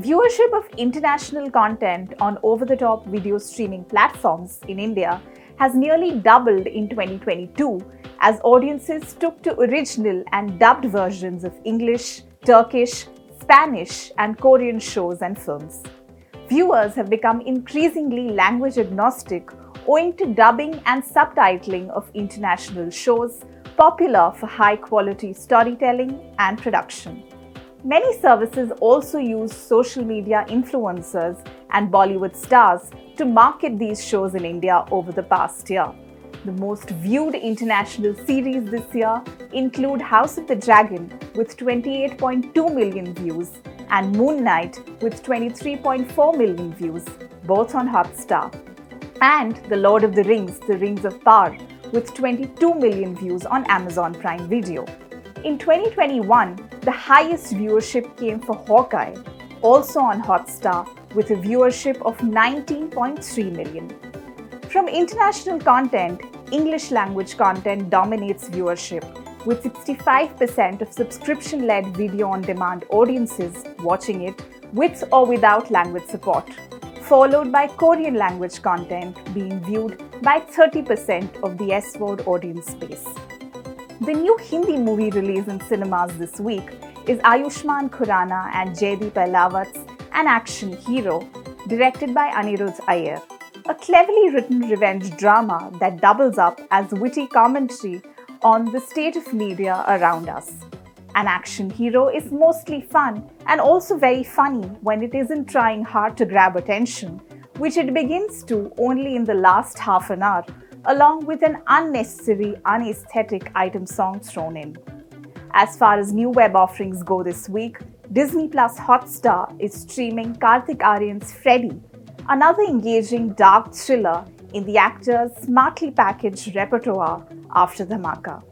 Viewership of international content on over the top video streaming platforms in India has nearly doubled in 2022 as audiences took to original and dubbed versions of English, Turkish, Spanish, and Korean shows and films. Viewers have become increasingly language agnostic owing to dubbing and subtitling of international shows popular for high quality storytelling and production. Many services also use social media influencers and Bollywood stars to market these shows in India over the past year. The most viewed international series this year include House of the Dragon with 28.2 million views and Moon Knight with 23.4 million views, both on Hotstar, and The Lord of the Rings, The Rings of Power with 22 million views on Amazon Prime Video. In 2021, the highest viewership came for Hawkeye, also on Hotstar, with a viewership of 19.3 million. From international content, English language content dominates viewership, with 65% of subscription led video on demand audiences watching it with or without language support, followed by Korean language content being viewed by 30% of the SVOD audience base. The new Hindi movie release in cinemas this week is Ayushmann Khurrana and Jaideep Ahlawat's An Action Hero, directed by Anirudh Iyer. A cleverly written revenge drama that doubles up as witty commentary on the state of media around us. An action hero is mostly fun and also very funny when it isn't trying hard to grab attention, which it begins to only in the last half an hour along with an unnecessary, unaesthetic item song thrown in. As far as new web offerings go this week, Disney Plus Hotstar is streaming Kartik Aaryan's Freddy, another engaging dark thriller in the actor's smartly packaged repertoire after *The Dhamaka.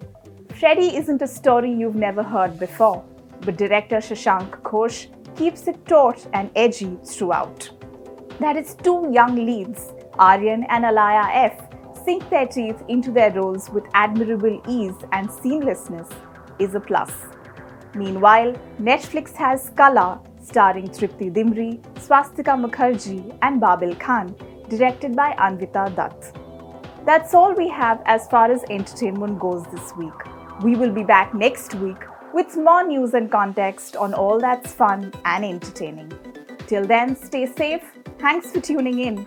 Freddy isn't a story you've never heard before, but director Shashank Ghosh keeps it taut and edgy throughout. That is two young leads, Aaryan and Alaya F, sink their teeth into their roles with admirable ease and seamlessness is a plus. Meanwhile, Netflix has Qala, starring Tripti Dimri, Swastika Mukherjee, and Babil Khan, directed by Anvita Dutt. That's all we have as far as entertainment goes this week. We will be back next week with more news and context on all that's fun and entertaining. Till then, stay safe. Thanks for tuning in.